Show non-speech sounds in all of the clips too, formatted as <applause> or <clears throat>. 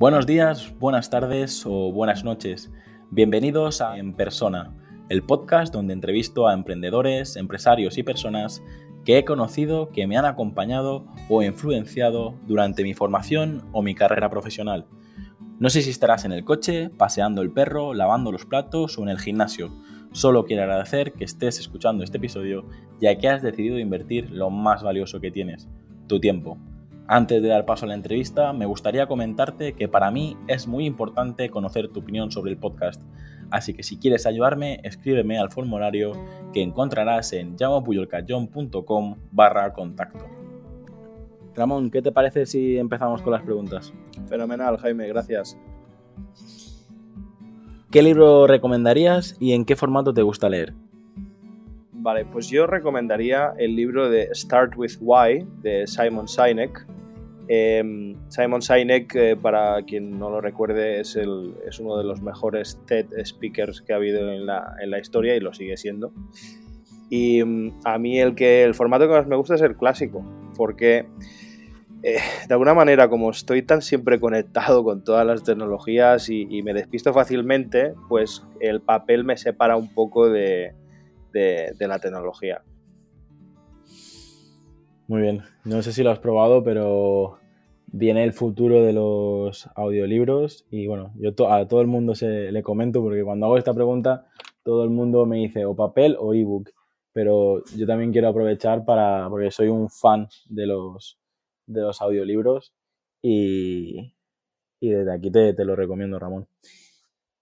Buenos días, buenas tardes o buenas noches. Bienvenidos a En Persona, el podcast donde entrevisto a emprendedores, empresarios y personas que he conocido, que me han acompañado o influenciado durante mi formación o mi carrera profesional. No sé si estarás en el coche, paseando el perro, lavando los platos o en el gimnasio. Solo quiero agradecer que estés escuchando este episodio ya que has decidido invertir lo más valioso que tienes, tu tiempo. Antes de dar paso a la entrevista, me gustaría comentarte que para mí es muy importante conocer tu opinión sobre el podcast, así que si quieres ayudarme, escríbeme al formulario que encontrarás en llamopuyolcayón.com barra contacto. Ramón, ¿qué te parece si empezamos con las preguntas? Fenomenal, Jaime, gracias. ¿Qué libro recomendarías y en qué formato te gusta leer? Vale, pues yo recomendaría el libro de Start with Why de Simon Sinek Em, Simon Sinek, eh, para quien no lo recuerde, es, uno de los mejores TED speakers que ha habido en la, en historia y lo sigue siendo. Y mm, a mí el, que, el formato que más me gusta es el clásico, porque eh, de alguna manera, como estoy tan siempre conectado con todas las tecnologías y, me despisto fácilmente, pues el papel me separa un poco de, de la tecnología. Muy bien, no sé si lo has probado, pero viene el futuro de los audiolibros y bueno, yo a todo el mundo se le comento porque cuando hago esta pregunta todo el mundo me dice o papel o ebook, pero yo también quiero aprovechar para porque soy un fan de los de los audiolibros y, y desde aquí te, te, lo recomiendo, Ramón.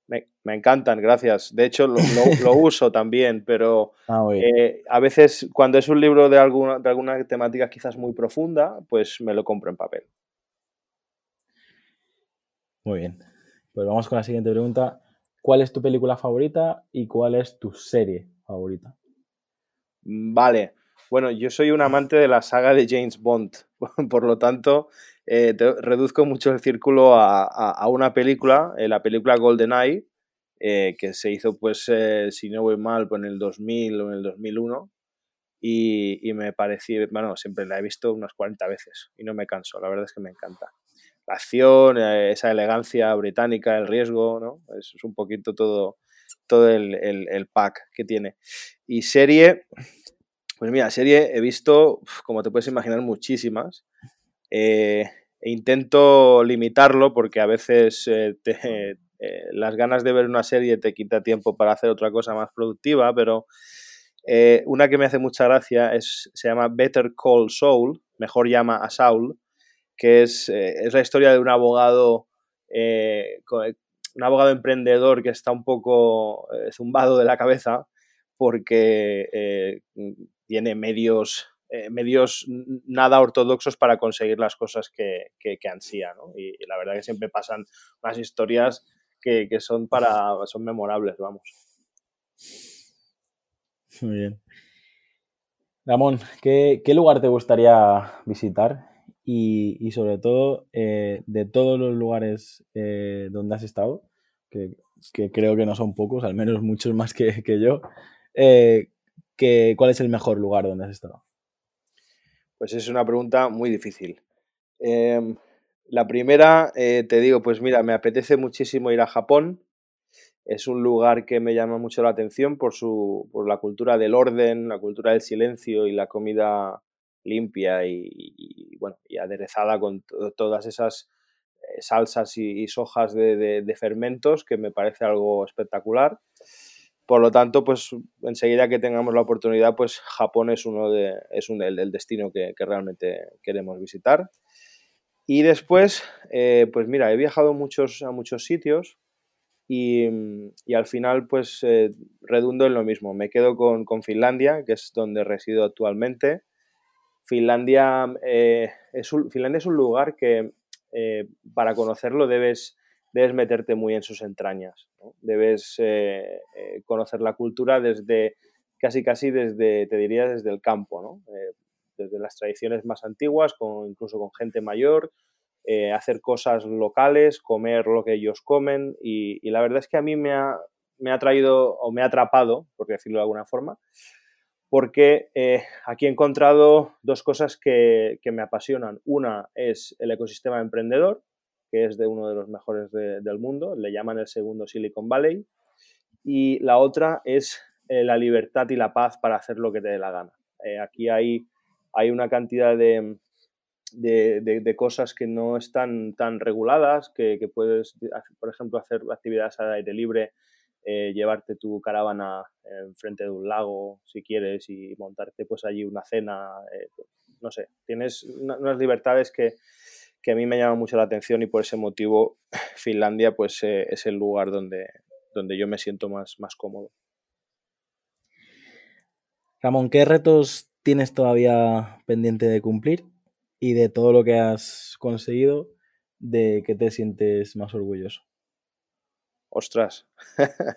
Me, me encantan, gracias. De hecho, lo, lo, <laughs> uso también, pero ah, eh, a veces cuando es un libro de alguna, de alguna temática quizás muy profunda, pues me lo compro en papel. Muy bien. Pues vamos con la siguiente pregunta. ¿Cuál es tu película favorita y cuál es tu serie favorita? Mm, vale. Bueno, yo soy un amante de la saga de James Bond, <laughs> por lo tanto, eh, reduzco mucho el círculo a, una película, eh, la película GoldenEye, eh, que se hizo, pues, si no voy mal, pues en el 2000 o en el 2001, y, y me pareció, bueno, siempre la he visto unas 40 veces y no me canso, la verdad es que me encanta la acción, eh, esa elegancia británica, el riesgo, ¿no? Es, un poquito todo, todo el, pack que tiene. Y serie, pues mira, serie he visto, como te puedes imaginar, muchísimas. Eh, e intento limitarlo porque a veces eh, las ganas de ver una serie te quita tiempo para hacer otra cosa más productiva, pero una que me hace mucha gracia es, se llama Better Call Saul, mejor llama a Saul, que es, eh, es la historia de un abogado, eh, un abogado emprendedor que está un poco eh, zumbado de la cabeza porque tiene medios, medios nada ortodoxos para conseguir las cosas que, que, ansía. Y, la verdad que siempre pasan unas historias que, que son, para, son memorables, vamos. Muy bien. Ramón, ¿qué, ¿qué, lugar te gustaría visitar y, sobre todo eh, de todos los lugares eh, donde has estado, que, creo que no son pocos, al menos muchos más que, yo, eh, ¿cuál es el mejor lugar donde has estado? Pues es una pregunta muy difícil. Em, la primera, te digo, pues mira, me apetece muchísimo ir a Japón. Es un lugar que me llama mucho la atención por, su, por la cultura del orden, la cultura del silencio y la comida limpia y, bueno, y aderezada con todas esas eh, salsas y, sojas de, fermentos que me parece algo espectacular. Por lo tanto, pues enseguida que tengamos la oportunidad, pues Japón es uno de, es el, destino que, realmente queremos visitar. Y después, eh, pues mira, he viajado muchos, a muchos sitios y, al final pues eh, redundo en lo mismo. Me quedo con, con, Finlandia, que es donde resido actualmente. Finlandia, eh, es un, es un lugar que eh, para conocerlo debes, debes meterte muy en sus entrañas. Debes eh, conocer la cultura desde, casi casi desde, te diría, desde el campo, desde las tradiciones más antiguas, incluso con gente mayor, hacer cosas locales, comer lo que ellos comen y, y, la verdad es que a mí me ha, me ha traído o me ha atrapado, por decirlo de alguna forma, porque eh, aquí he encontrado dos cosas que, me apasionan. Una es el ecosistema emprendedor, que es de uno de los mejores del mundo, le llaman el segundo Silicon Valley, y la otra es eh, la libertad y la paz para hacer lo que te dé la gana. Eh, aquí hay, hay una cantidad de, de, cosas que no están tan reguladas, que, que, puedes, por ejemplo, hacer actividades al aire libre, eh, llevarte tu caravana enfrente de un lago, si quieres, y montarte pues allí una cena, no sé, tienes unas libertades que, que, a mí me llaman mucho la atención y por ese motivo <laughs> Finlandia pues es el lugar donde, donde yo me siento más, más cómodo. Ramón, ¿qué retos tienes todavía pendiente de cumplir? Y de todo lo que has conseguido, ¿de qué te sientes más orgulloso? Ostras. <laughs>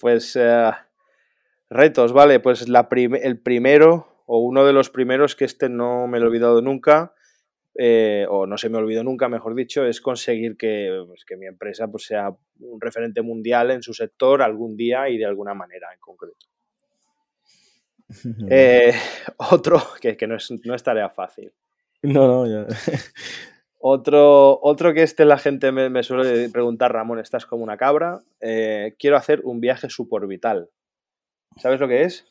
pues eh, retos, vale. Pues la el primero, o uno de los primeros, que este no me lo he olvidado nunca, eh, o no se me olvidó nunca, mejor dicho, es conseguir que, pues, que mi empresa pues, sea un referente mundial en su sector algún día y de alguna manera en concreto. <laughs> Eh, <laughs> otro, que, no, es, no, es, tarea fácil. No, no, ya. Otro, otro que este la gente me, suele preguntar, Ramón, ¿estás como una cabra? Eh, quiero hacer un viaje suborbital. ¿Sabes lo que es?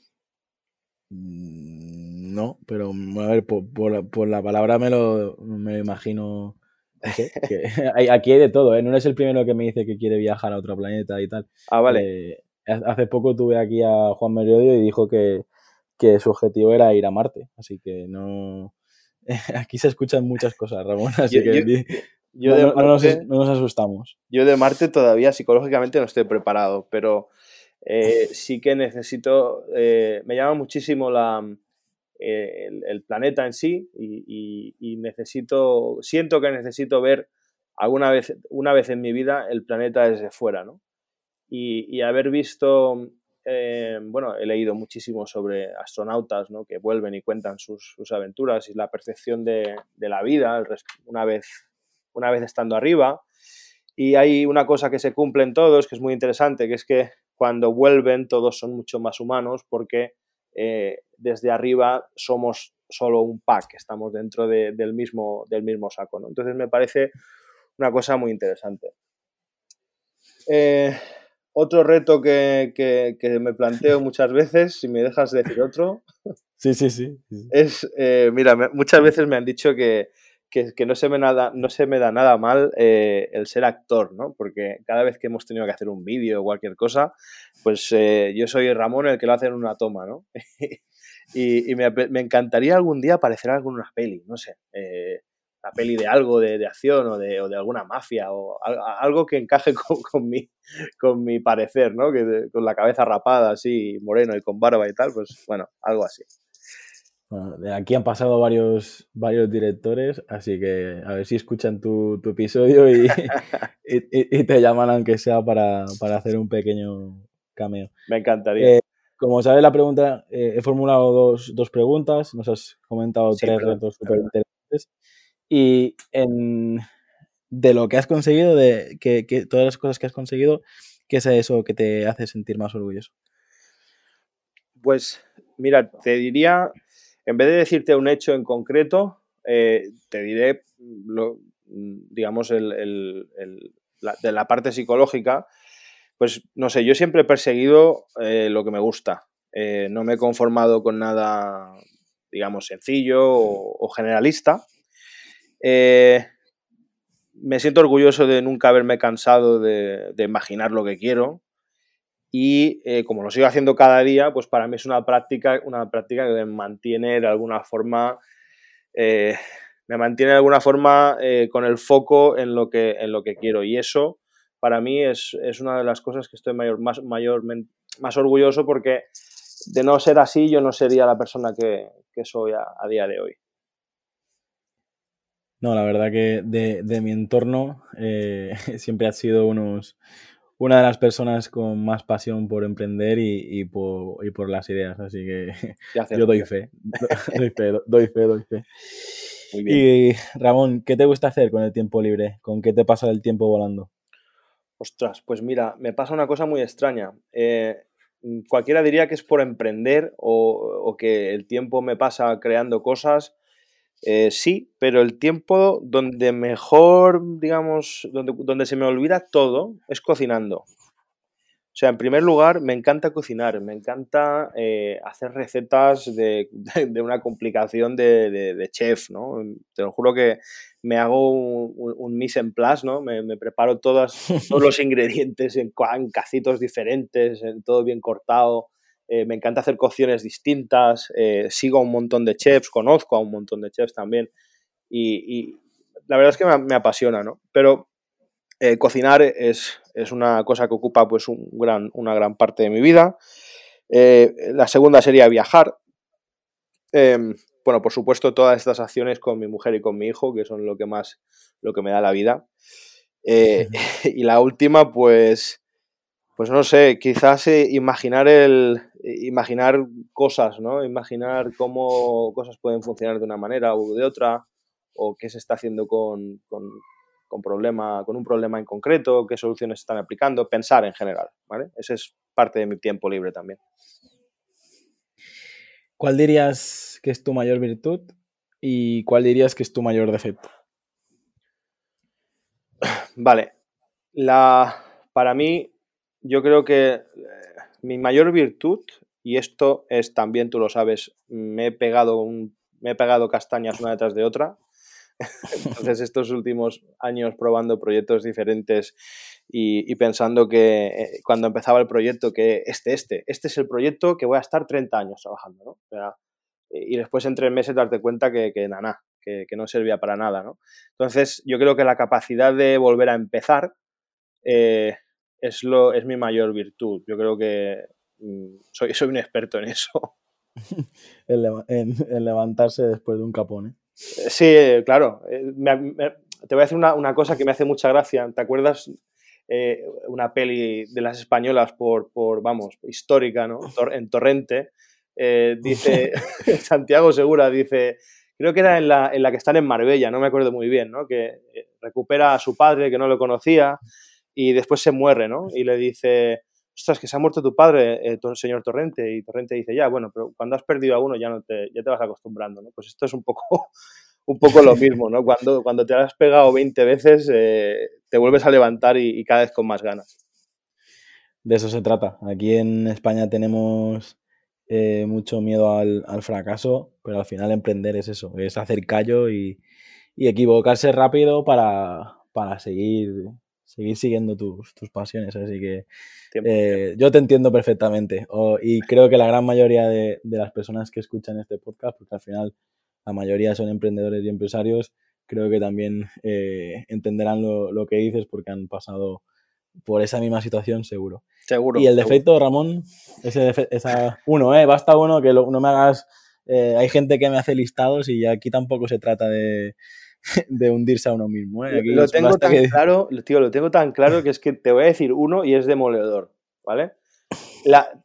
Mm, no, pero a ver, por, la palabra me lo, me imagino. <laughs> aquí hay de todo, ¿eh? No eres el primero que me dice que quiere viajar a otro planeta y tal. Ah, vale. hace poco tuve aquí a Juan Meriodio y dijo que, que su objetivo era ir a Marte. Así que no. <laughs> Aquí se escuchan muchas cosas, Ramón. Así que no, nos, asustamos. Yo de Marte todavía psicológicamente no estoy preparado, pero eh, sí que necesito. Eh, me llama muchísimo la, eh, el, planeta en sí y, y, necesito. Siento que necesito ver alguna vez, una vez en mi vida el planeta desde fuera, ¿no? Y, y haber visto eh, bueno, he leído muchísimo sobre astronautas ¿no? que vuelven y cuentan sus, aventuras y la percepción de, la vida una vez, una vez estando arriba. Y hay una cosa que se cumple en todos, que es muy interesante, que es que cuando vuelven todos son mucho más humanos porque eh, desde arriba somos solo un pack, estamos dentro del, mismo, del mismo saco. ¿no? Entonces me parece una cosa muy interesante. Eh, otro reto que, me planteo <laughs> muchas veces, si me dejas decir otro. Sí, sí, sí. Es, eh, mira, muchas veces me han dicho que, no, se me nada, no se me da nada mal eh, el ser actor, ¿no? Porque cada vez que hemos tenido que hacer un vídeo o cualquier cosa, pues eh, yo soy Ramón el que lo hace en una toma, ¿no? <laughs> y, me, me, encantaría algún día aparecer en alguna peli, no sé la peli de algo de, acción o de, o de, alguna mafia o algo que encaje <laughs> con, mi, con mi parecer, ¿no? Que con la cabeza rapada así, moreno y con barba y tal, pues bueno, algo así. Bueno, de aquí han pasado varios, varios directores, así que a ver si escuchan tu, episodio <laughs> y, y, te llaman aunque sea para, hacer un pequeño cameo. Me encantaría. Eh, como sabes la pregunta, eh, he formulado dos, dos, preguntas, nos has comentado tres retos súper interesantes. Y en, de lo que has conseguido, de que, todas las cosas que has conseguido, ¿qué es eso que te hace sentir más orgulloso? Pues mira, te diría, en vez de decirte un hecho en concreto, eh, te diré, lo, digamos, el, de la parte psicológica, pues no sé, yo siempre he perseguido eh, lo que me gusta. Eh, no me he conformado con nada, digamos, sencillo o generalista. Eh, me siento orgulloso de nunca haberme cansado de, imaginar lo que quiero. Y eh, como lo sigo haciendo cada día, pues para mí es una práctica, una práctica que me mantiene de alguna forma, eh, me mantiene de alguna forma con el foco en lo que, en lo que quiero. Y eso para mí es, una de las cosas que estoy mayor, más, mayor, más orgulloso porque de no ser así yo no sería la persona que, soy a día de hoy. No, la verdad que de, mi entorno eh, <laughs> siempre has sido unos, una de las personas con más pasión por emprender y, por, las ideas, así que <laughs> yo <laughs> doy fe, doy fe, doy fe, doy fe. Y Ramón, ¿qué te gusta hacer con el tiempo libre? ¿Con qué te pasa el tiempo volando? Ostras, pues mira, me pasa una cosa muy extraña. Eh, cualquiera diría que es por emprender o, o, que el tiempo me pasa creando cosas Eh, sí, pero el tiempo donde mejor, digamos, donde, donde se me olvida todo es cocinando. O sea, en primer lugar, me encanta cocinar, me encanta eh, hacer recetas de, una complicación de, chef, ¿no? Te lo juro que me hago un, mise en place, ¿no? Me, preparo todos los <laughs> ingredientes en, cacitos diferentes, en todo bien cortado. Eh, me encanta hacer cocciones distintas, eh, sigo a un montón de chefs, conozco a un montón de chefs también. Y, la verdad es que me, me apasiona, ¿no? Pero eh, cocinar es, una cosa que ocupa pues un gran, una gran parte de mi vida. La segunda sería viajar. Em, bueno, por supuesto, todas estas acciones con mi mujer y con mi hijo, que son lo que más, lo que me da la vida. <laughs> Y la última, pues, pues no sé, quizás imaginar el, imaginar cosas, ¿no? Imaginar cómo cosas pueden funcionar de una manera u de otra, o qué se está haciendo con, con, problema, con un problema en concreto, qué soluciones están aplicando, pensar en general, ¿vale? Ese es parte de mi tiempo libre también. ¿Cuál dirías que es tu mayor virtud y cuál dirías que es tu mayor defecto? Vale, la, para mí yo creo que eh, mi mayor virtud, y esto es también, tú lo sabes, me he pegado, un, me he pegado castañas una detrás de otra, <laughs> entonces, estos últimos años probando proyectos diferentes y, pensando que eh, cuando empezaba el proyecto, que este, este, este es el proyecto que voy a estar 30 años trabajando, ¿no? y después en tres meses darte cuenta que, nada, que, no servía para nada, ¿no? Entonces, yo creo que la capacidad de volver a empezar eh, es, lo, es mi mayor virtud. Yo creo que mm, soy, <laughs> soy un experto en eso. <laughs> en, levantarse después de un capón, ¿eh? Sí, claro. Eh, te voy a decir una, cosa que me hace mucha gracia. ¿Te acuerdas eh, una peli de las españolas por, por vamos, histórica, ¿no? En Torrente. Eh, dice, <laughs> Santiago Segura dice, creo que era en la, en la que están en Marbella, no me acuerdo muy bien, ¿no? Que recupera a su padre que no lo conocía y después se muere, ¿no? Y le dice, ostras, que se ha muerto tu padre, eh, señor Torrente, y Torrente dice, ya, bueno, pero cuando has perdido a uno ya, no te, ya te vas acostumbrando, ¿no? Pues esto es un poco, <laughs> un poco lo mismo, ¿no? Cuando, cuando te has pegado 20 veces, eh, te vuelves a levantar y, cada vez con más ganas. De eso se trata. Aquí en España tenemos eh, mucho miedo al, fracaso, pero al final emprender es eso, es hacer callo y, y equivocarse rápido para, para seguir seguir siguiendo tus, pasiones. Así que eh, yo te entiendo perfectamente. y creo que la gran mayoría de, las personas que escuchan este podcast, porque al final la mayoría son emprendedores y empresarios, creo que también eh, entenderán lo, que dices porque han pasado por esa misma situación, seguro. Seguro. Y el defecto, Ramón, ese esa, uno, ¿eh? Basta uno que no me hagas. Eh, hay gente que me hace listados y aquí tampoco se trata de, <laughs> de hundirse a uno mismo. ¿eh? lo tengo tan claro, tío, lo tengo tan claro que es que te voy a decir uno y es demoledor, ¿vale?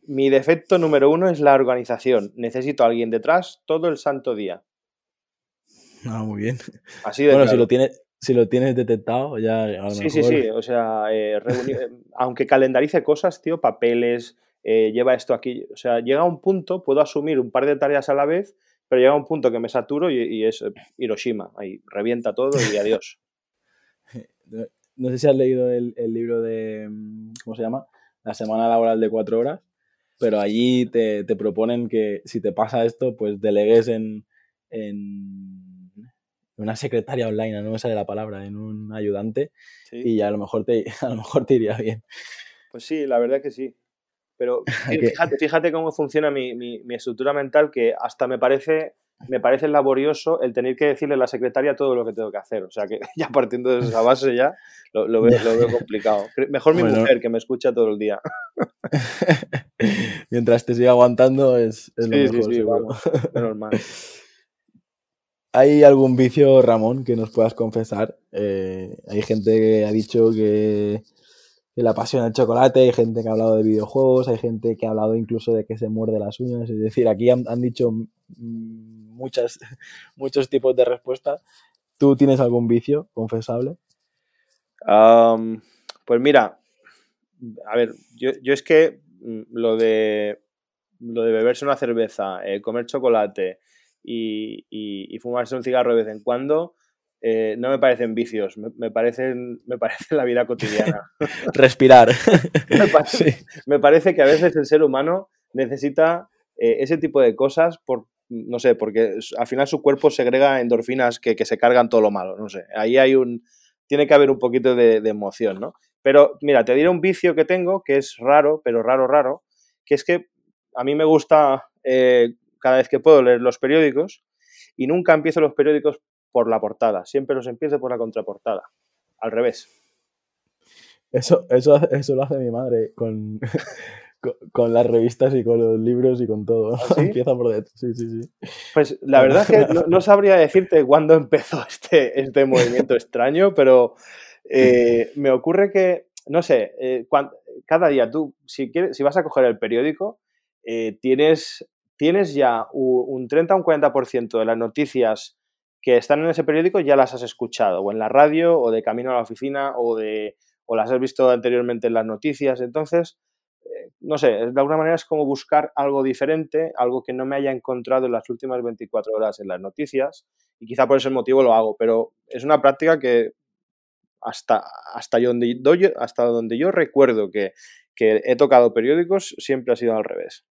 mi defecto número uno es la organización. Necesito a alguien detrás todo el santo día. Ah, muy bien. Así de bueno, si lo tienes, si lo tienes detectado, ya a lo Sí, sí, sí. O sea, eh, aunque calendarice cosas, tío, papeles, eh, lleva esto aquí. O sea, llega un punto, puedo asumir un par de tareas a la vez pero llega un punto que me saturo y, es Hiroshima, ahí revienta todo y adiós. <laughs> No sé si has leído el, libro de, mm, ¿cómo se llama? La semana laboral de cuatro horas, pero allí te, proponen que si te pasa esto, pues delegues en, en una secretaria online, no me sale la palabra, en un ayudante y a lo, mejor te, <laughs> a lo mejor te iría bien. Pues sí, la verdad que sí. Pero <laughs> fíjate, <laughs> fíjate cómo funciona mi, mi, estructura mental que hasta me parece, me parece laborioso el tener que decirle a la secretaria todo lo que tengo que hacer. O sea que <laughs> ya partiendo de esa base ya lo, lo, veo, lo veo, complicado. Mejor mi mujer que me escucha todo el día. Mientras te siga aguantando es, es lo mejor. Sí, sí, bueno, normal. ¿Hay algún vicio, Ramón, que nos puedas confesar? Eh, hay gente que ha dicho que de la pasión del chocolate, hay gente que ha hablado de videojuegos, hay gente que ha hablado incluso de que se muerde las uñas, es decir, aquí han, dicho muchas, <laughs> muchos tipos de respuestas. ¿Tú tienes algún vicio confesable? pues mira, a ver, yo, es que mm, lo de, lo de beberse una cerveza, eh, comer chocolate y, fumarse un cigarro de vez en cuando, eh, no me parecen vicios, me, parecen, me parece la vida cotidiana. <laughs> Respirar. <laughs> me, parece, que a veces el ser humano necesita eh, ese tipo de cosas por, no sé, porque al final su cuerpo segrega endorfinas que, que, se cargan todo lo malo, no sé. Ahí hay un, tiene que haber un poquito de, emoción, ¿no? Pero mira, te diré un vicio que tengo, que es raro, pero raro, raro, que es que a mí me gusta eh, cada vez que puedo leer los periódicos y nunca empiezo los periódicos por la portada, siempre los empiezo por la contraportada, al revés. Eso, eso, eso lo hace mi madre con, <laughs> con, las revistas y con los libros y con todo. ¿Ah, <laughs> Empieza por detrás. Sí, sí, sí. Pues la verdad es que <laughs> no, sabría decirte cuándo empezó este, este movimiento extraño, pero eh, me ocurre que, no sé, eh, cada día tú, si, quieres, si vas a coger el periódico, eh, tienes, tienes ya un 30 o un 40% de las noticias que están en ese periódico ya las has escuchado, o en la radio, o de camino a la oficina, o, de, o las has visto anteriormente en las noticias. Entonces, no sé, de alguna manera es como buscar algo diferente, algo que no me haya encontrado en las últimas 24 horas en las noticias y quizá por ese motivo lo hago, pero es una práctica que hasta, hasta, donde, yo, hasta donde yo recuerdo que, que he tocado periódicos siempre ha sido al revés.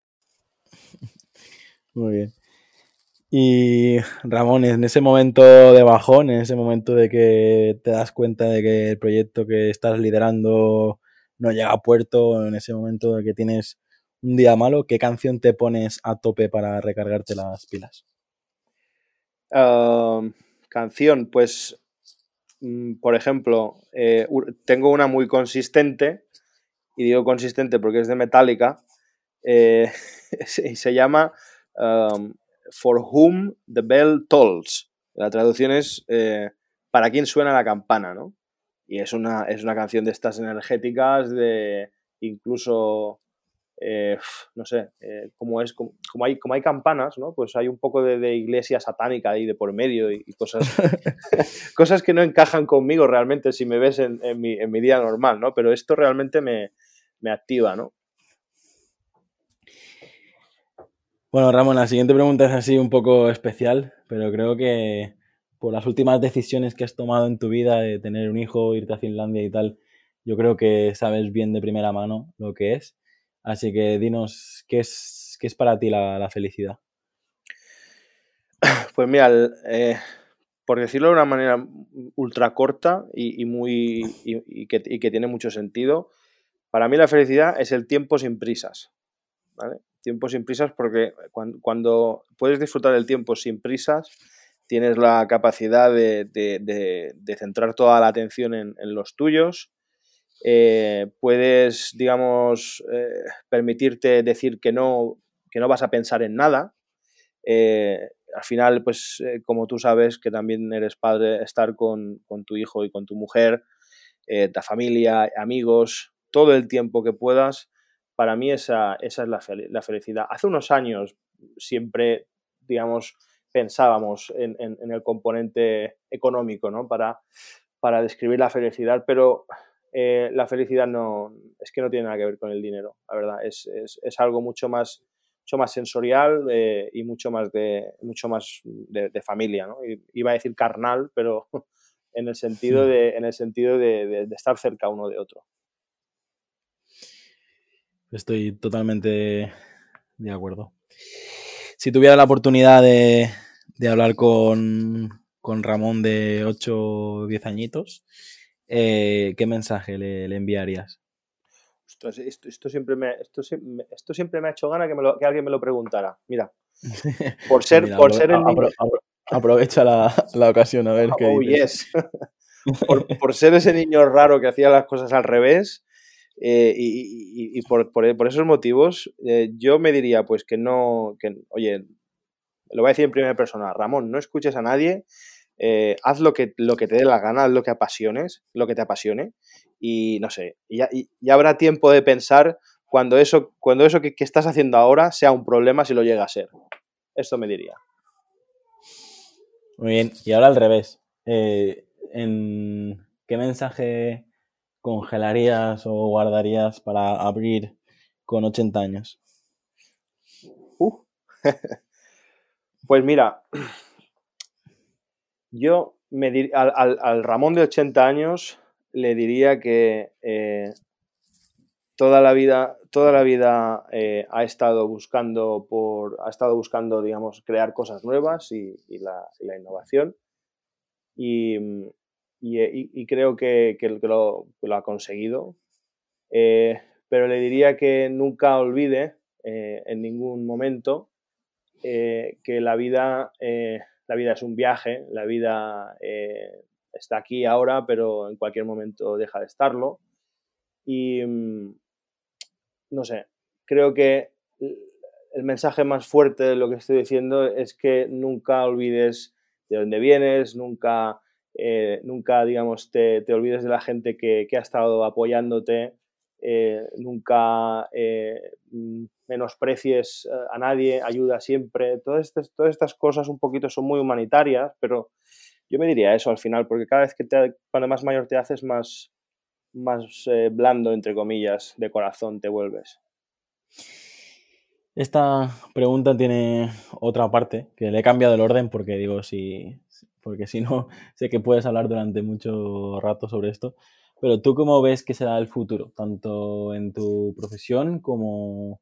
<laughs> Muy bien. Y Ramón, en ese momento de bajón, en ese momento de que te das cuenta de que el proyecto que estás liderando no llega a puerto en ese momento de que tienes un día malo, ¿qué canción te pones a tope para recargarte las pilas? canción, pues, mm, por ejemplo, eh, tengo una muy consistente, y digo consistente porque es de Metallica, eh, <laughs> y se llama For Whom the Bell Tolls. La traducción es eh, ¿Para quién suena la campana? ¿no? Y es una, es una canción de estas energéticas, de incluso, eh, no sé, eh, como, es, como, hay, como hay campanas, ¿no? Pues hay un poco de, iglesia satánica ahí de por medio y, cosas, <laughs> cosas que no encajan conmigo realmente si me ves en, en, mi, en mi, día normal, ¿no? Pero esto realmente me, me activa, ¿no? Bueno, Ramón, la siguiente pregunta es así un poco especial, pero creo que por las últimas decisiones que has tomado en tu vida de tener un hijo, irte a Finlandia y tal, yo creo que sabes bien de primera mano lo que es. Así que dinos, ¿qué es, qué es para ti la, felicidad? <clears throat> Pues mira, eh, por decirlo de una manera ultra corta y, muy, y, que, tiene mucho sentido, para mí la felicidad es el tiempo sin prisas. Tiempo sin prisas porque cuando, puedes disfrutar del tiempo sin prisas, tienes la capacidad de, centrar toda la atención en, los tuyos, eh, puedes, digamos, eh, permitirte decir que no, que no vas a pensar en nada. Eh, al final, pues como tú sabes que también eres padre, estar con, tu hijo y con tu mujer, la familia, amigos, todo el tiempo que puedas, para mí esa, esa es la, la felicidad. Hace unos años siempre, digamos, pensábamos en, el componente económico ¿no? para, para describir la felicidad, pero eh, la felicidad no, es que no tiene nada que ver con el dinero, la verdad, es, es, algo mucho más, mucho más sensorial eh, y mucho más de, mucho más de, familia. ¿no? Iba a decir carnal, pero <laughs> en el sentido, de, en el sentido de, de estar cerca uno de otro. Estoy totalmente de acuerdo. Si tuviera la oportunidad de, de hablar con, Ramón de 8 o 10 añitos, eh, ¿qué mensaje le, enviarías? esto, siempre me, esto, siempre me ha hecho gana que, alguien me lo preguntara. Mira, <laughs> por ser, por ser el niño... aprovecha la, ocasión a ver qué oh, yes. <laughs> por, ser ese niño raro que hacía las cosas al revés eh, y, por, esos motivos, eh, yo me diría pues que no, que, oye, lo voy a decir en primera persona, Ramón, no escuches a nadie, eh, haz lo que, lo que te dé la gana, haz lo que apasiones, lo que te apasione, y no sé, y ya, habrá tiempo de pensar cuando eso, cuando eso que, estás haciendo ahora sea un problema si lo llega a ser. Esto me diría. Muy bien, y ahora al revés. ¿en ¿Qué mensaje congelarías o guardarías para abrir con 80 años? Uh. <laughs> Pues mira, <clears throat> yo me al, Ramón de 80 años le diría que eh, toda la vida, toda la vida eh, ha estado buscando por, ha estado buscando, digamos, crear cosas nuevas y, la, innovación. Y, creo que, lo, ha conseguido. Eh, pero le diría que nunca olvide en ningún momento que la vida la vida es un viaje, la vida eh, está aquí ahora, pero en cualquier momento deja de estarlo. Y mm, no sé, creo que el mensaje más fuerte de lo que estoy diciendo es que nunca olvides de dónde vienes, nunca, eh, nunca digamos, te, te, olvides de la gente que, que ha estado apoyándote, eh, nunca mm, menosprecies eh, a nadie, ayuda siempre. Todas estas, todas estas cosas un poquito son muy humanitarias, pero yo me diría eso al final, porque cada vez que te, cuando más mayor te haces, más, más eh, blando, entre comillas, de corazón te vuelves. Esta pregunta tiene otra parte que le he cambiado el orden porque digo, si, porque si no, <laughs> sé que puedes hablar durante mucho rato sobre esto. Pero tú cómo ves que será el futuro, tanto en tu profesión como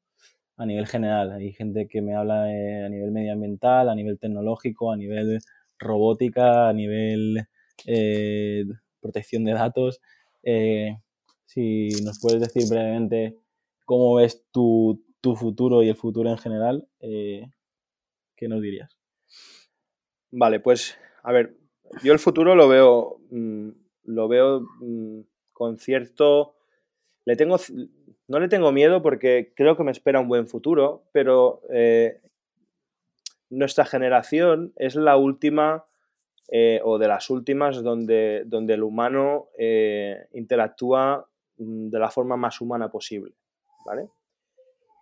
a nivel general. Hay gente que me habla a nivel medioambiental, a nivel tecnológico, a nivel robótica, a nivel eh, protección de datos. Eh, si nos puedes decir brevemente cómo ves tu, futuro y el futuro en general, eh, ¿qué nos dirías? Vale, pues a ver, yo el futuro lo veo, mm, lo veo mm, con cierto... Le tengo, no le tengo miedo porque creo que me espera un buen futuro, pero eh, nuestra generación es la última eh, o de las últimas donde, donde el humano eh, interactúa mm, de la forma más humana posible. ¿vale?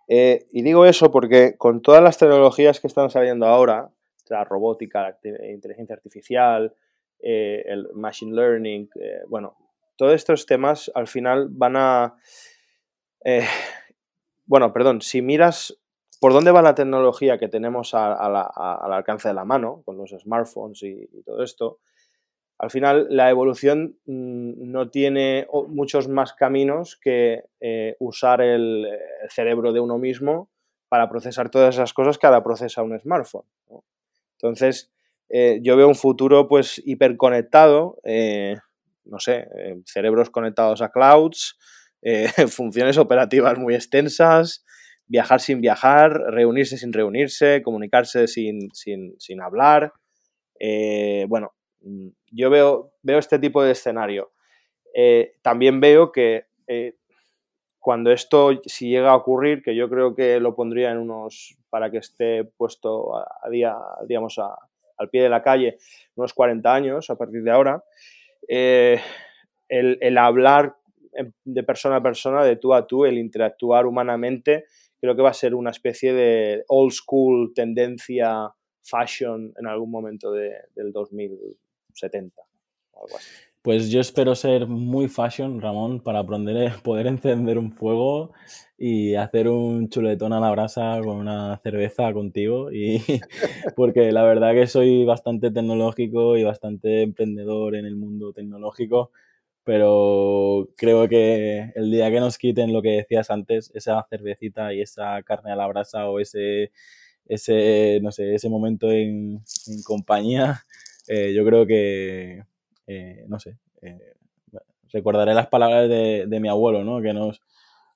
y digo eso porque con todas las tecnologías que están saliendo ahora, la robótica, la inteligencia artificial, el machine learning, bueno, todos estos temas al final van a eh, bueno, perdón, si miras por dónde va la tecnología que tenemos al alcance de la mano, con los smartphones y, todo esto, al final la evolución mm, no tiene muchos más caminos que eh, usar el, cerebro de uno mismo para procesar todas esas cosas que ahora procesa un smartphone. Entonces, eh, yo veo un futuro pues hiperconectado, no sé, cerebros conectados a clouds, <laughs> eh, funciones operativas muy extensas, viajar sin viajar, reunirse sin reunirse, comunicarse sin, hablar. Eh, bueno, mm, yo veo, veo este tipo de escenario. Eh, también veo que cuando esto, si llega a ocurrir, que yo creo que lo pondría en unos, para que esté puesto a, día, digamos, al pie de la calle, unos 40 años a partir de ahora, el, el, hablar de persona a persona, de tú a tú, el interactuar humanamente, creo que va a ser una especie de old school tendencia fashion en algún momento de, del 2070 Pues yo espero ser muy fashion, Ramón, para aprender, <laughs> poder encender un fuego y hacer un chuletón a la brasa con una cerveza contigo. Y <laughs> porque la verdad que soy bastante tecnológico y bastante emprendedor en el mundo tecnológico pero creo que el día que nos quiten lo que decías antes, esa cervecita y esa carne a la brasa o ese, ese no sé, ese momento en, compañía, eh, yo creo que, eh, no sé, eh, recordaré las palabras de, de, mi abuelo, ¿no? Que nos,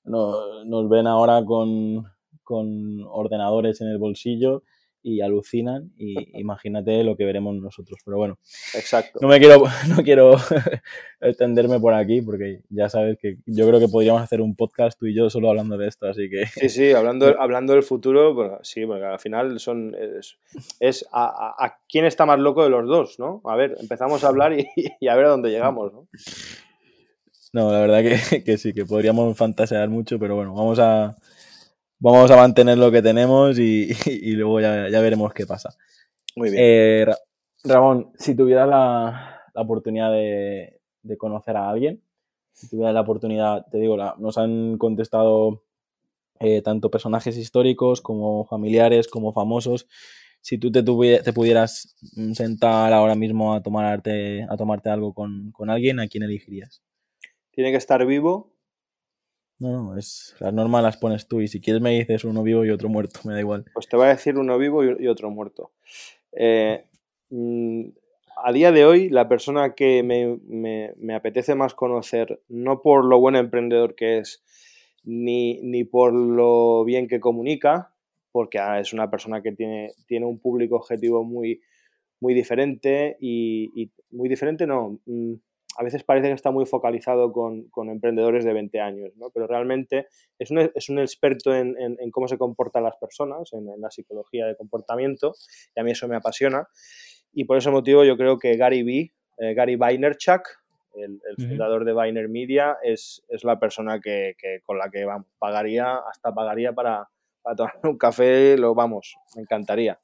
nos, nos ven ahora con, con ordenadores en el bolsillo y alucinan y <laughs> imagínate lo que veremos nosotros. Pero bueno, Exacto. no me quiero, <laughs> no quiero <laughs> extenderme por aquí porque ya sabes que yo creo que podríamos hacer un podcast tú y yo solo hablando de esto, así que... Sí, sí, hablando, hablando del futuro, bueno, sí, porque al final son, es, a, quién está más loco de los dos, ¿no? A ver, empezamos a hablar y, y a ver a dónde llegamos, ¿no? No, la verdad que, que sí, que podríamos fantasear mucho, pero bueno, vamos a, vamos a mantener lo que tenemos y, <laughs> luego ya, veremos qué pasa. Muy bien. Eh, Ramón, si tuvieras la, oportunidad de, conocer a alguien, si tuvieras la oportunidad, te digo, nos han contestado eh, tanto personajes históricos como familiares, como famosos. si tú te, te pudieras mm, sentar ahora mismo a tomarte, a tomarte algo con, con alguien, ¿a quién elegirías? ¿Tiene que estar vivo? No, no, es, las normas las pones tú y si quieres me dices uno vivo y otro muerto, me da igual. Pues te voy a decir uno vivo y, otro muerto. Eh, mm, a día de hoy, la persona que me, me, me, apetece más conocer, no por lo buen emprendedor que es, ni, ni por lo bien que comunica, porque ah, es una persona que tiene, tiene un público objetivo muy, muy diferente y, muy diferente, no, mm, a veces parece que está muy focalizado con, emprendedores de 20 años, ¿no? pero realmente es un, es un experto en, cómo se comportan las personas, en, la psicología de comportamiento, y a mí eso me apasiona. Y por ese motivo yo creo que Gary B, eh, Gary Vaynerchuk, el, fundador de Vayner Media, es, es la persona que, con la que pagaría, hasta pagaría para, para tomar un café, lo vamos, me encantaría.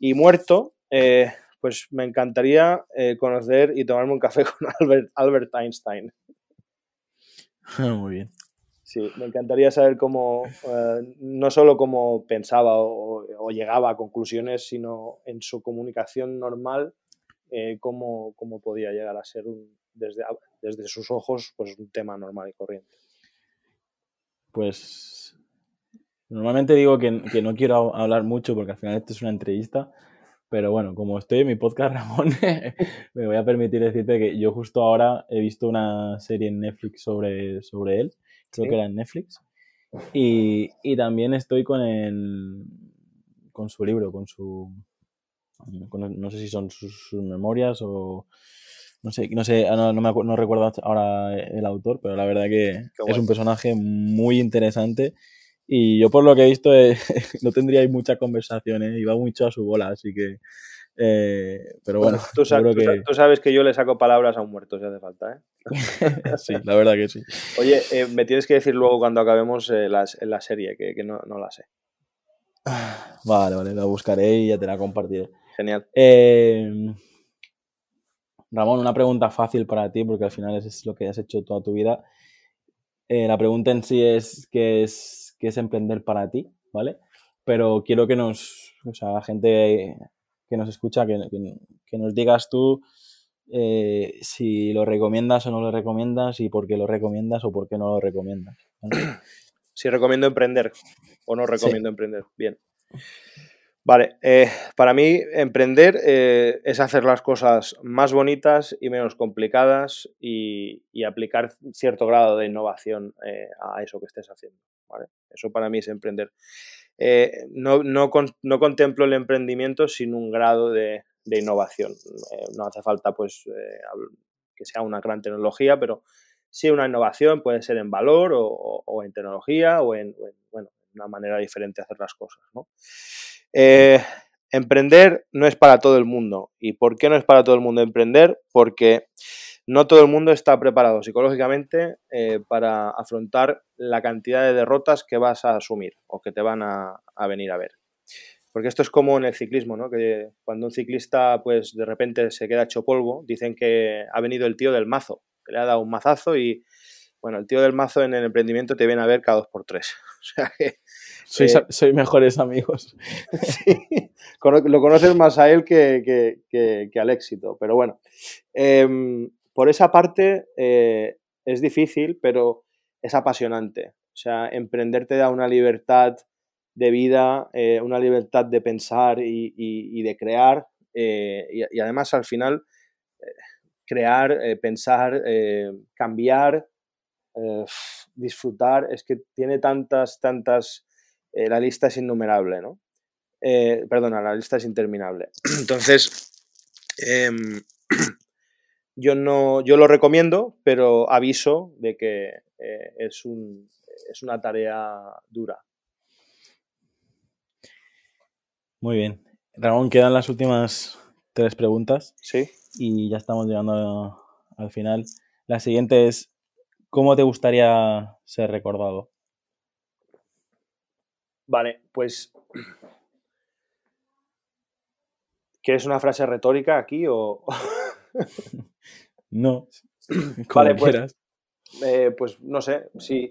Y muerto, eh, pues me encantaría eh, conocer y tomarme un café <laughs> con Albert, Albert Einstein. <laughs> Muy bien. Sí, me encantaría saber cómo, eh, no solo cómo pensaba o, llegaba a conclusiones, sino en su comunicación normal, eh, cómo, podía llegar a ser desde, desde sus ojos pues, un tema normal y corriente. Pues normalmente digo que, que no quiero hablar mucho porque al final esto es una entrevista, pero bueno, como estoy en mi podcast, <laughs> Ramón, me voy a permitir decirte que yo justo ahora he visto una serie en Netflix sobre, sobre él, creo que era en Netflix, y, y, también estoy con el, con su libro, con su, no sé si son sus, memorias o, no sé, no sé, no, no, me no recuerdo ahora el autor, pero la verdad que es un personaje muy interesante y yo por lo que he visto eh, <laughs> no tendríais muchas conversaciones, iba mucho a su bola, así que... Eh, pero bueno, tú, sabes, que... tú, sabes, que yo le saco palabras a un muerto si hace falta, ¿eh? <laughs> sí, la verdad que sí. Oye, me tienes que decir luego cuando acabemos la, la serie, que, que no, no, la sé. <sighs> Vale, vale, la buscaré y ya te la compartiré. Genial. Ramón, una pregunta fácil para ti, porque al final es lo que has hecho toda tu vida. la pregunta en sí es, ¿qué es qué es emprender para ti, ¿vale? Pero quiero que nos, o sea, la gente que nos escucha, que, nos digas tú eh, si lo recomiendas o no lo recomiendas y por qué lo recomiendas o por qué no lo recomiendas. Si <clears throat> recomiendo emprender o no recomiendo emprender. Bien. Vale, eh, para mí emprender eh, es hacer las cosas más bonitas y menos complicadas y, aplicar cierto grado de innovación a eso que estés haciendo. Eso para mí es emprender. Eh, no, no, no, contemplo el emprendimiento sin un grado de, innovación. Eh, no hace falta pues eh, que sea una gran tecnología, pero sí una innovación puede ser en valor o, en tecnología o en, bueno, una manera diferente de hacer las cosas. Emprender no es para todo el mundo. ¿Y por qué no es para todo el mundo emprender? Porque no todo el mundo está preparado psicológicamente eh, para afrontar la cantidad de derrotas que vas a asumir o que te van a, venir a ver. Porque esto es como en el ciclismo, ¿no? Que cuando un ciclista, pues de repente se queda hecho polvo, dicen que ha venido el tío del mazo, que le ha dado un mazazo y, bueno, el tío del mazo en el emprendimiento te viene a ver cada dos por tres. <laughs> O sea que. Eh, soy, mejores amigos. <laughs> sí, lo conoces más a él que, que al éxito, pero bueno. Eh, por esa parte eh, es difícil, pero es apasionante. O sea, emprender te da una libertad de vida, eh, una libertad de pensar y, de crear. Y, además, al final, crear, pensar, cambiar, disfrutar, es que tiene tantas, tantas, la lista es innumerable, ¿no? perdona, la lista es interminable. <clears throat> Entonces, em, <clears throat> yo no, yo lo recomiendo, pero aviso de que eh, es, un, es una tarea dura. Muy bien. Ramón, quedan las últimas tres preguntas. Sí. Y ya estamos llegando al final. La siguiente es, ¿cómo te gustaría ser recordado? Vale, pues... ¿Quieres una frase retórica aquí o...? <laughs> no. Vale, pues, eh, pues no sé, si,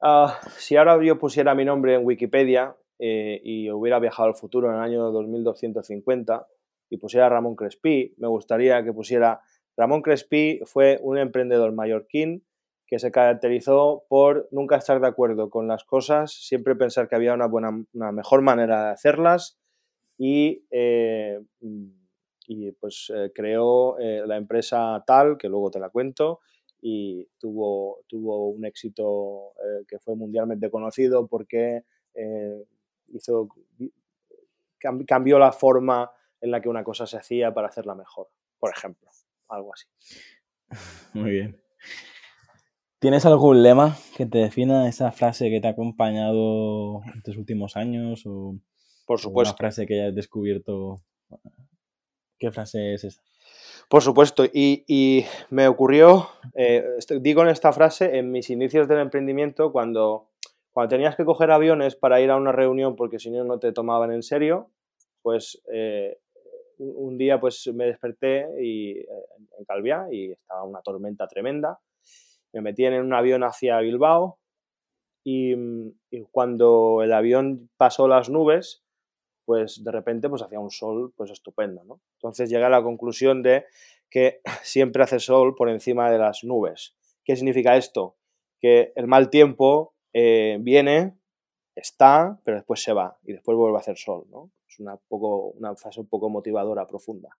ah, si ahora yo pusiera mi nombre en Wikipedia, eh, y hubiera viajado al futuro en el año 2250 y pusiera Ramón Crespi, me gustaría que pusiera Ramón Crespi fue un emprendedor mallorquín que se caracterizó por nunca estar de acuerdo con las cosas, siempre pensar que había una, buena, una mejor manera de hacerlas y, eh, y pues eh, creó eh, la empresa tal, que luego te la cuento, y tuvo, tuvo un éxito que fue mundialmente conocido porque hizo, cambió la forma en la que una cosa se hacía para hacerla mejor, por ejemplo, algo así. Muy bien. ¿Tienes algún lema que te defina esa frase que te ha acompañado en estos últimos años? O, Por supuesto. Una frase que hayas descubierto. ¿Qué frase es esa? Por supuesto, y, me ocurrió, eh, digo en esta frase, en mis inicios del emprendimiento, cuando, cuando tenías que coger aviones para ir a una reunión porque si no, no te tomaban en serio, pues eh, un día pues me desperté y, eh, en Calviá y estaba una tormenta tremenda me metían en un avión hacia Bilbao y, cuando el avión pasó las nubes, pues de repente pues hacía un sol pues estupendo, ¿no? Entonces llegué a la conclusión de que <laughs> siempre hace sol por encima de las nubes. ¿Qué significa esto? Que el mal tiempo eh, viene, está, pero después se va y después vuelve a hacer sol, ¿no? Es una, poco, una frase un poco motivadora, profunda.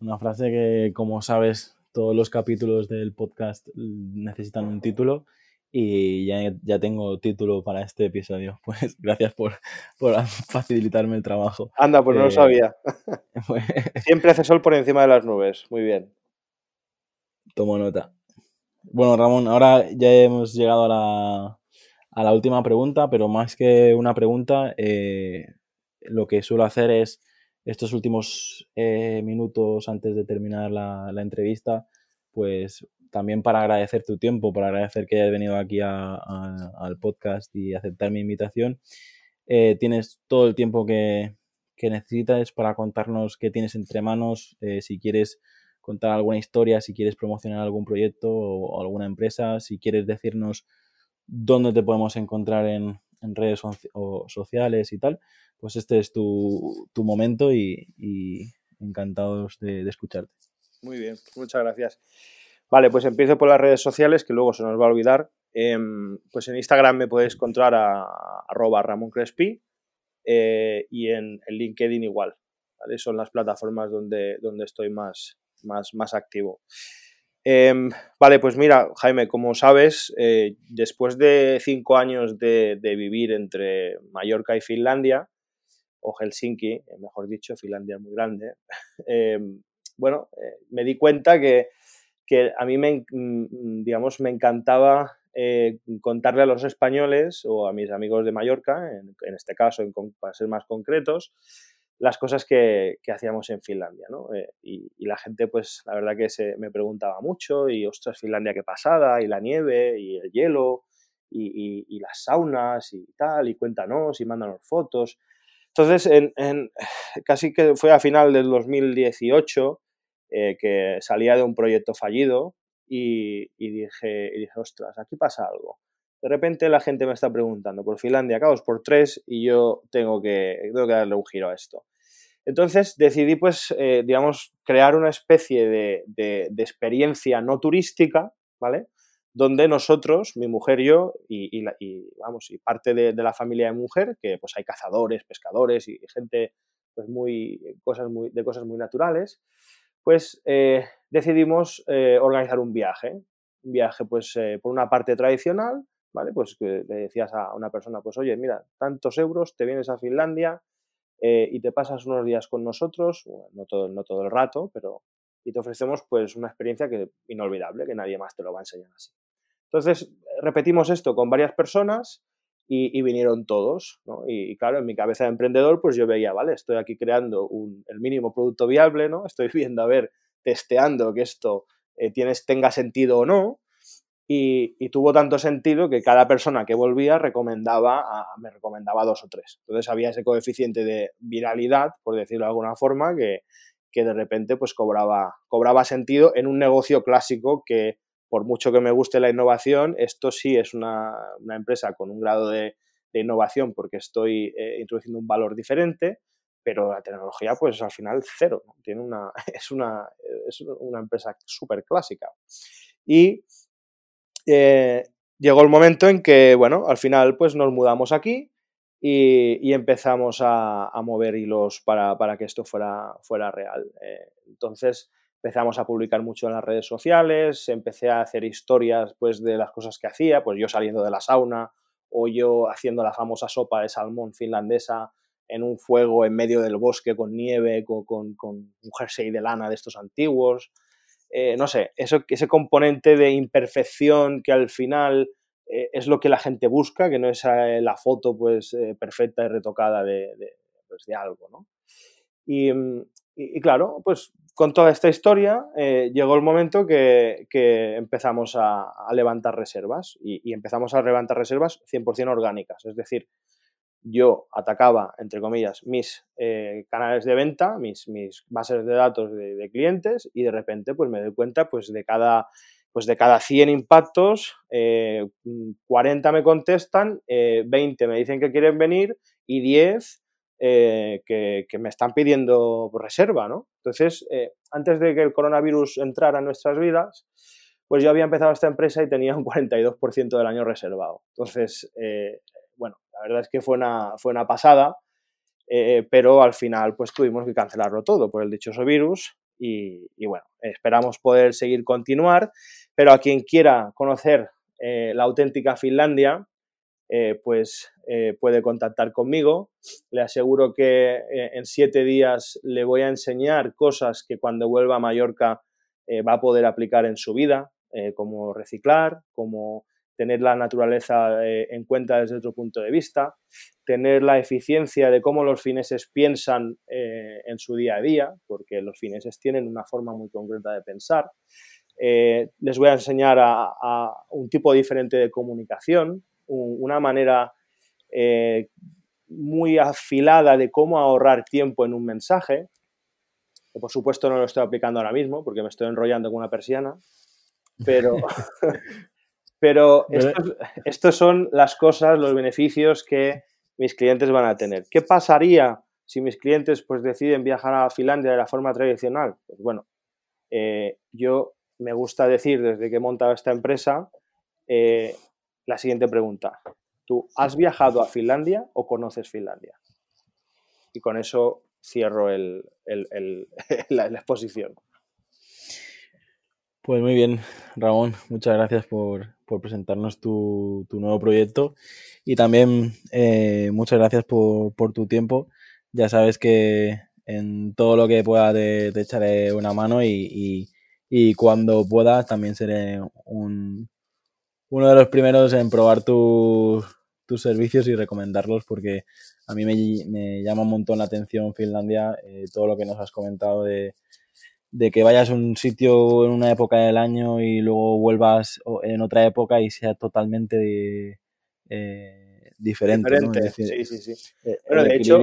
Una frase que, como sabes, todos los capítulos del podcast necesitan un título y ya, ya tengo título para este episodio. <laughs> Pues gracias por, por <laughs> facilitarme el trabajo. Anda, pues no lo eh, sabía. <laughs> Pues Siempre hace sol por encima de las nubes. Muy bien. Tomo nota. Bueno, Ramón, ahora ya hemos llegado a la, a la última pregunta, pero más que una pregunta, eh, lo que suelo hacer es estos últimos eh, minutos antes de terminar la, entrevista, pues también para agradecer tu tiempo, para agradecer que hayas venido aquí al podcast y aceptar mi invitación. Eh, tienes todo el tiempo que, necesitas para contarnos qué tienes entre manos, eh, si quieres contar alguna historia, si quieres promocionar algún proyecto o, alguna empresa, si quieres decirnos dónde te podemos encontrar en, redes sociales y tal pues este es tu, momento y, encantados de, escucharte. Muy bien, muchas gracias. Vale, pues empiezo por las redes sociales, que luego se nos va a olvidar. Em, pues en Instagram me puedes encontrar a, arroba Ramón Crespi eh, y en, LinkedIn igual. Son las plataformas donde, donde estoy más, más, más activo. Em, vale, pues mira, Jaime, como sabes, eh, después de cinco años de, vivir entre Mallorca y Finlandia, o Helsinki, eh, mejor dicho, Finlandia es muy grande, <laughs> em, bueno, eh, me di cuenta que, a mí me, mm, digamos, me encantaba contarle a los españoles o a mis amigos de Mallorca, en, este caso, para ser más concretos, las cosas que, hacíamos en Finlandia, ¿no? y, la gente, pues, la verdad que se me preguntaba mucho, y ostras, Finlandia qué pasada, y la nieve, y el hielo, y, y las saunas, y tal, y cuéntanos, y mándanos fotos. Entonces, en, <sighs> casi que fue a final del 2018 eh, que salía de un proyecto fallido y, dije, y dije, ostras, aquí pasa algo. De repente la gente me está preguntando por Finlandia, caos por tres, y yo tengo que, tengo que darle un giro a esto. Entonces decidí, pues, eh, digamos, crear una especie de, de, experiencia no turística, ¿vale? donde nosotros, mi mujer y yo, y, vamos, y parte de, la familia de mujer, que pues hay cazadores, pescadores y gente pues muy, cosas muy, de cosas muy naturales, pues eh, decidimos eh, organizar un viaje. Un viaje, pues, por una parte tradicional, ¿vale? Pues que le decías a una persona, pues, oye, mira, tantos euros, te vienes a Finlandia y te pasas unos días con nosotros, no, todo, no todo el rato, pero y te ofrecemos pues una experiencia que inolvidable, que nadie más te lo va a enseñar así. Entonces, repetimos esto con varias personas y, vinieron todos, ¿no? Y, claro, en mi cabeza de emprendedor, pues yo veía, vale, estoy aquí creando el mínimo producto viable, ¿no? Estoy <laughs> viendo, a ver, testeando que esto eh, tenga sentido o no. Y, tuvo tanto sentido que cada persona que volvía recomendaba me recomendaba dos o tres. Entonces había ese coeficiente de viralidad, por decirlo de alguna forma, que, que de repente pues cobraba, cobraba sentido en un negocio clásico que por mucho que me guste la innovación, esto sí es una, empresa con un grado de, innovación porque estoy eh, introduciendo un valor diferente, pero la tecnología pues al final cero, Tiene una, <laughs> es, una, es una empresa súper clásica. Y eh, llegó el momento en que, bueno, al final pues nos mudamos aquí y, empezamos a, mover hilos para, que esto fuera, real. Eh, entonces empezamos a publicar mucho en las redes sociales, empecé a hacer historias pues de las cosas que hacía, pues yo saliendo de la sauna o yo haciendo la famosa sopa de salmón finlandesa en un fuego en medio del bosque con nieve, con, un jersey de lana de estos antiguos. Eh, no sé, eso, ese componente de imperfección que al final eh, es lo que la gente busca, que no es eh, la foto pues perfecta y retocada de, pues, algo, ¿no? Mm, y, claro, pues con toda esta historia llegó el momento que, empezamos a, levantar reservas y, y, empezamos a levantar reservas 100% orgánicas, es decir, yo atacaba, entre comillas, mis eh, canales de venta, mis, mis, bases de datos de, clientes y de repente pues me doy cuenta pues de cada, pues de cada 100 impactos, 40 eh, me contestan, 20 eh, me dicen que quieren venir y 10 que, que, me están pidiendo reserva, ¿no? Entonces, antes de que el coronavirus entrara en nuestras vidas, pues yo había empezado esta empresa y tenía un 42% del año reservado. Entonces, bueno, la verdad es que fue una, fue una pasada, eh, pero al final pues tuvimos que cancelarlo todo por el dichoso virus y, bueno, esperamos poder seguir continuar, pero a quien quiera conocer eh, la auténtica Finlandia, eh, pues puede contactar conmigo. Le aseguro que en siete días le voy a enseñar cosas que cuando vuelva a Mallorca va a poder aplicar en su vida, como reciclar, como tener la naturaleza eh, en cuenta desde otro punto de vista, tener la eficiencia de cómo los fineses piensan eh, en su día a día, porque los fineses tienen una forma muy concreta de pensar. Eh, les voy a enseñar a, un tipo diferente de comunicación, una manera muy afilada de cómo ahorrar tiempo en un mensaje, que por supuesto no lo estoy aplicando ahora mismo porque me estoy enrollando con una persiana, pero, <laughs> <laughs> Pero estos, son las cosas, los beneficios que mis clientes van a tener. ¿Qué pasaría si mis clientes pues, deciden viajar a Finlandia de la forma tradicional? Pues bueno, eh, yo me gusta decir desde que he montado esta empresa eh, la siguiente pregunta. ¿Tú has viajado a Finlandia o conoces Finlandia? Y con eso cierro <laughs> la exposición. Pues muy bien, Ramón, muchas gracias por, presentarnos tu, nuevo proyecto y también eh, muchas gracias por, tu tiempo. Ya sabes que en todo lo que pueda te, echaré una mano y, cuando pueda también seré un, uno de los primeros en probar tus servicios y recomendarlos porque a mí me, llama un montón la atención Finlandia, eh, todo lo que nos has comentado de de que vayas a un sitio en una época del año y luego vuelvas en otra época y sea totalmente eh, diferente. sí, sí, sí. Eh, de hecho...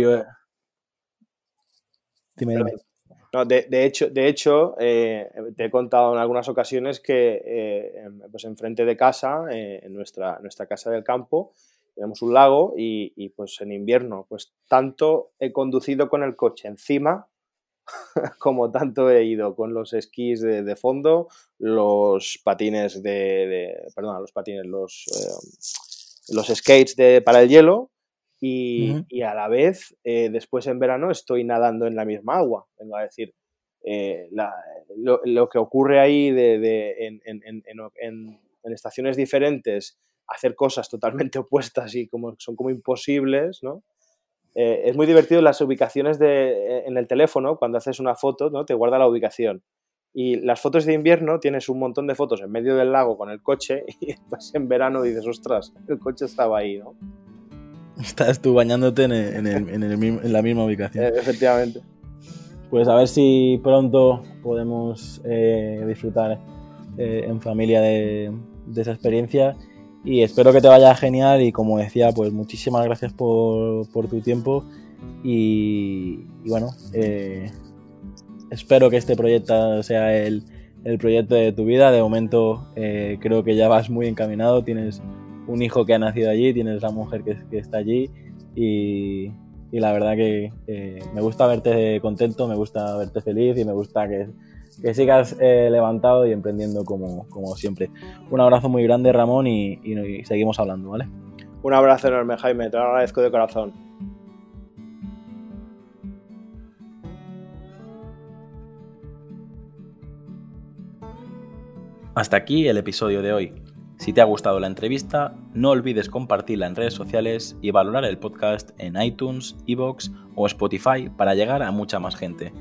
de, hecho, de hecho eh, te he contado en algunas ocasiones que pues enfrente de casa, en nuestra, nuestra casa del campo, tenemos un lago y, y, pues en invierno, pues tanto he conducido con el coche encima <laughs> como tanto he ido con los esquís de, fondo, los patines de, perdón, los patines, los, eh, los skates de, para el hielo y, a la vez eh, después en verano estoy nadando en la misma agua, vengo a decir. Eh, lo, que ocurre ahí de, en, en, en, estaciones diferentes, hacer cosas totalmente <laughs> opuestas y como son como imposibles, ¿no? Eh, es muy divertido las ubicaciones de, eh, en el teléfono, cuando haces una foto, ¿no? te guarda la ubicación. Y las fotos de invierno tienes un montón de fotos en medio del lago con el coche <laughs> y después en verano dices, ostras, el coche estaba ahí, ¿no? Estás tú bañándote en, la misma ubicación. Eh, efectivamente. Pues a ver si pronto podemos disfrutar en familia de, de esa experiencia y espero que te vaya genial y como decía, pues muchísimas gracias por, tu tiempo. Y, bueno, eh, espero que este proyecto sea el, proyecto de tu vida. De momento eh, creo que ya vas muy encaminado, tienes un hijo que ha nacido allí, tienes la mujer que, está allí. Y, y la verdad que me gusta verte contento, me gusta verte feliz y me gusta que, que sigas eh, levantado y emprendiendo como, como, siempre. Un abrazo muy grande Ramón y, y, seguimos hablando, ¿vale? Un abrazo enorme Jaime, te lo agradezco de corazón. Hasta aquí el episodio de hoy. Si te ha gustado la entrevista, no olvides compartirla en redes sociales y valorar el podcast en iTunes, Evox o Spotify para llegar a mucha más gente.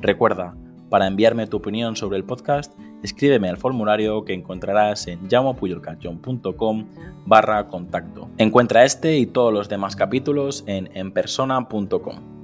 Recuerda, para enviarme tu opinión sobre el podcast, escríbeme al formulario que encontrarás en llamopuyolcanchon.com barra contacto. Encuentra este y todos los demás capítulos en enpersona.com.